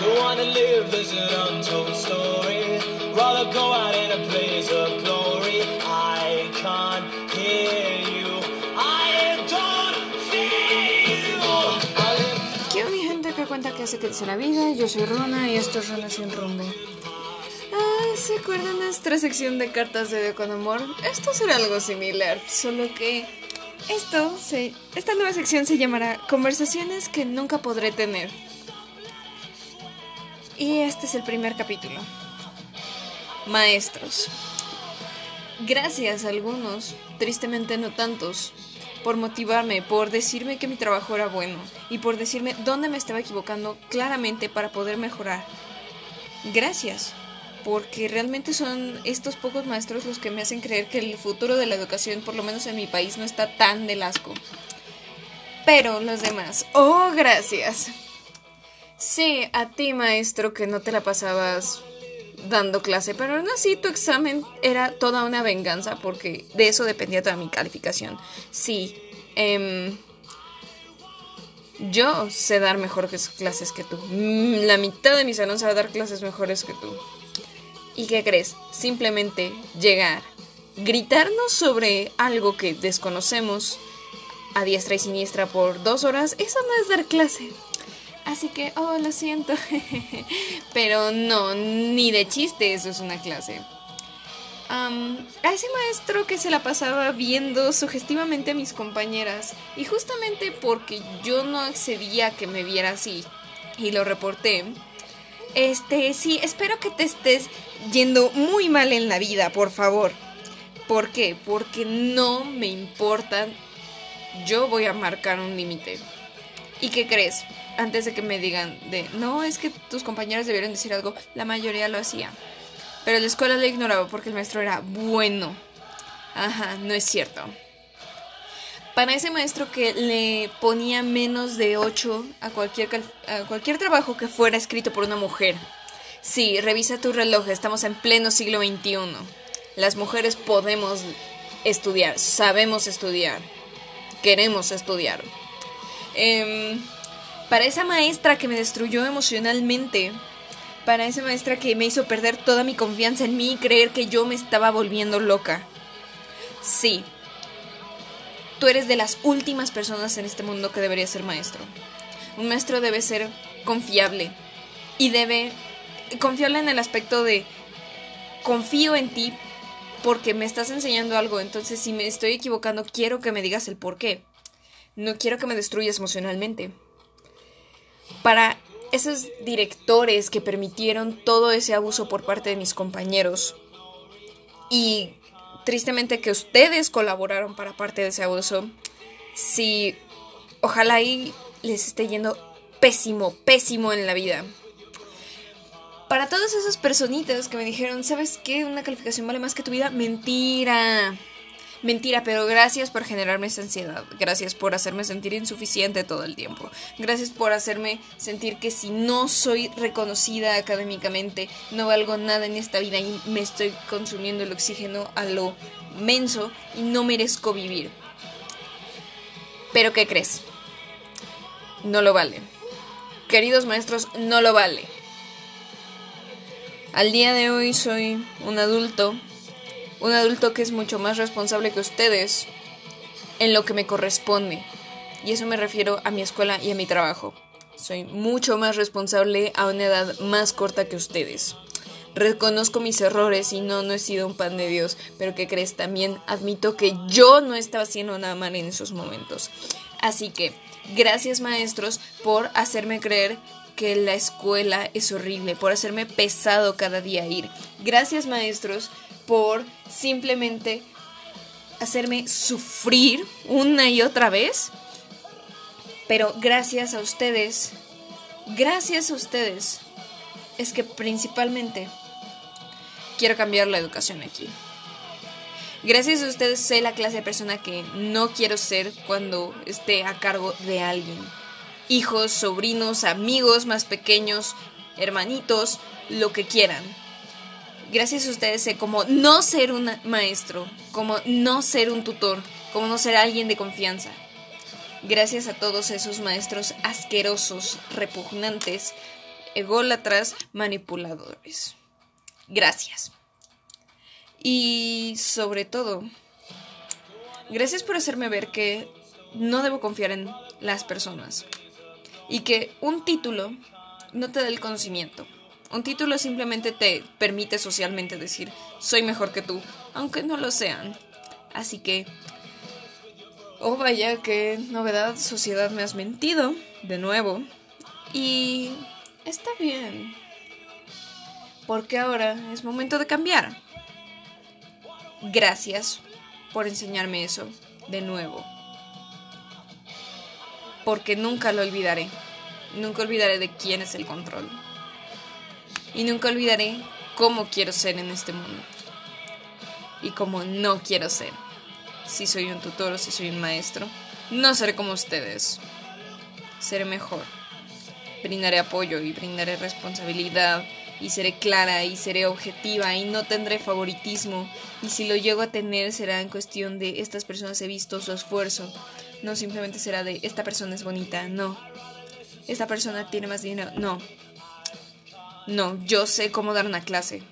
Don't wanna live as an untold story. Rather go out in a blaze of glory. I can't hear you. I don't feel you. I live ¿Qué mi gente que cuenta que hace que dice la vida? Yo soy Rona y esto es Rona sin rumbo. Ah, ¿se acuerdan nuestra sección de cartas de con amor? Esto será algo similar, solo que esto se, esta nueva sección se llamará Conversaciones que nunca podré tener. Y este es el primer capítulo. Maestros. Gracias a algunos, tristemente no tantos, por motivarme, por decirme que mi trabajo era bueno y por decirme dónde me estaba equivocando claramente para poder mejorar. Gracias, porque realmente son estos pocos maestros los que me hacen creer que el futuro de la educación, por lo menos en mi país, no está tan del asco. Pero los demás, oh, gracias. Sí, a ti maestro que no te la pasabas dando clase, pero aún así tu examen era toda una venganza porque de eso dependía toda mi calificación. Sí, em, yo sé dar mejores clases que tú. Mm, La mitad de mi salón sabe dar clases mejores que tú. ¿Y qué crees? Simplemente llegar, gritarnos sobre algo que desconocemos a diestra y siniestra por dos horas, eso no es dar clase. Así que, oh, lo siento. Pero no, ni de chiste eso es una clase. Am, a ese maestro que se la pasaba viendo sugestivamente a mis compañeras y justamente porque yo no accedía a que me viera así y lo reporté. Este, sí, espero que te estés yendo muy mal en la vida, por favor. ¿Por qué? Porque no me importa. Yo voy a marcar un límite. ¿Y qué crees? Antes de que me digan de, no, es que tus compañeros debieron decir algo, la mayoría lo hacía. Pero la escuela lo ignoraba porque el maestro era bueno. Ajá, no es cierto. Para ese maestro que le ponía menos de 8 a cualquier, a cualquier trabajo que fuera escrito por una mujer. Sí, revisa tu reloj, estamos en pleno siglo XXI. Las mujeres podemos estudiar, sabemos estudiar, queremos estudiar. Em, para esa maestra que me destruyó emocionalmente, para esa maestra que me hizo perder toda mi confianza en mí y creer que yo me estaba volviendo loca. Sí, tú eres de las últimas personas en este mundo que debería ser maestro. Un maestro debe ser confiable y debe confiarle en el aspecto de confío en ti porque me estás enseñando algo, entonces si me estoy equivocando quiero que me digas el por qué. No quiero que me destruyas emocionalmente. Para esos directores que permitieron todo ese abuso por parte de mis compañeros y tristemente que ustedes colaboraron para parte de ese abuso, si ojalá y les esté yendo pésimo, pésimo en la vida. Para todas esas personitas que me dijeron, ¿sabes qué? Una calificación vale más que tu vida. Mentira. Mentira, pero gracias por generarme esa ansiedad. Gracias por hacerme sentir insuficiente todo el tiempo. Gracias por hacerme sentir que si no soy reconocida académicamente, no valgo nada en esta vida y me estoy consumiendo el oxígeno a lo menso y no merezco vivir. Pero ¿qué crees? No lo vale. Queridos maestros, no lo vale. Al día de hoy soy un adulto, un adulto que es mucho más responsable que ustedes en lo que me corresponde. Y eso me refiero a mi escuela y a mi trabajo. Soy mucho más responsable a una edad más corta que ustedes. Reconozco mis errores y no, no he sido un pan de Dios, pero que crees también admito que yo no estaba haciendo nada mal en esos momentos. Así que, gracias maestros por hacerme creer que la escuela es horrible, por hacerme pesado cada día ir. Gracias maestros por simplemente hacerme sufrir una y otra vez. Pero gracias a ustedes, gracias a ustedes, es que principalmente quiero cambiar la educación aquí. Gracias a ustedes soy la clase de persona que no quiero ser cuando esté a cargo de alguien. Hijos, sobrinos, amigos más pequeños, hermanitos, lo que quieran. Gracias a ustedes sé cómo no ser un maestro, cómo no ser un tutor, cómo no ser alguien de confianza. Gracias a todos esos maestros asquerosos, repugnantes, ególatras manipuladores. Gracias. Y sobre todo, gracias por hacerme ver que no debo confiar en las personas. Y que un título no te da el conocimiento. Un título simplemente te permite socialmente decir, soy mejor que tú, aunque no lo sean. Así que, oh vaya, qué novedad, sociedad, me has mentido, de nuevo. Y está bien. Porque ahora es momento de cambiar. Gracias por enseñarme eso de nuevo. Porque nunca lo olvidaré. Nunca olvidaré de quién es el control. Y nunca olvidaré cómo quiero ser en este mundo. Y cómo no quiero ser. Si soy un tutor o si soy un maestro, no seré como ustedes. Seré mejor. Brindaré apoyo y brindaré responsabilidad y seré clara y seré objetiva y no tendré favoritismo y si lo llego a tener será en cuestión de estas personas he visto su esfuerzo, no simplemente será de esta persona es bonita, no, esta persona tiene más dinero, no, no, yo sé cómo dar una clase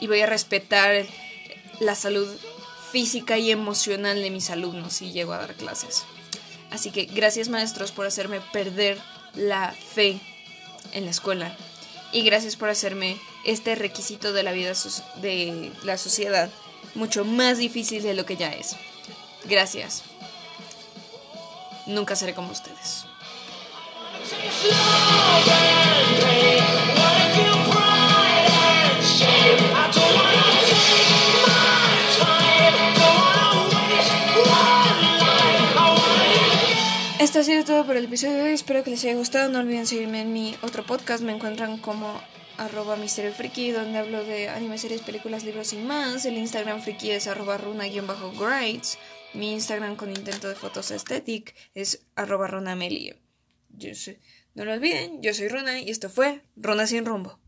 y voy a respetar la salud física y emocional de mis alumnos si llego a dar clases. Así que gracias maestros por hacerme perder la fe en la escuela y gracias por hacerme este requisito de la vida de la sociedad mucho más difícil de lo que ya es. Gracias. Nunca seré como ustedes. Esto ha sido todo por el episodio de hoy. Espero que les haya gustado. No olviden seguirme en mi otro podcast. Me encuentran como arroba misterio friki, donde hablo de anime, series, películas, libros y más. El Instagram friki es arroba runa-grades. Mi Instagram con intento de fotos aesthetic es arroba runamelie. Yo no lo olviden, yo soy Runa y esto fue Runa sin rumbo.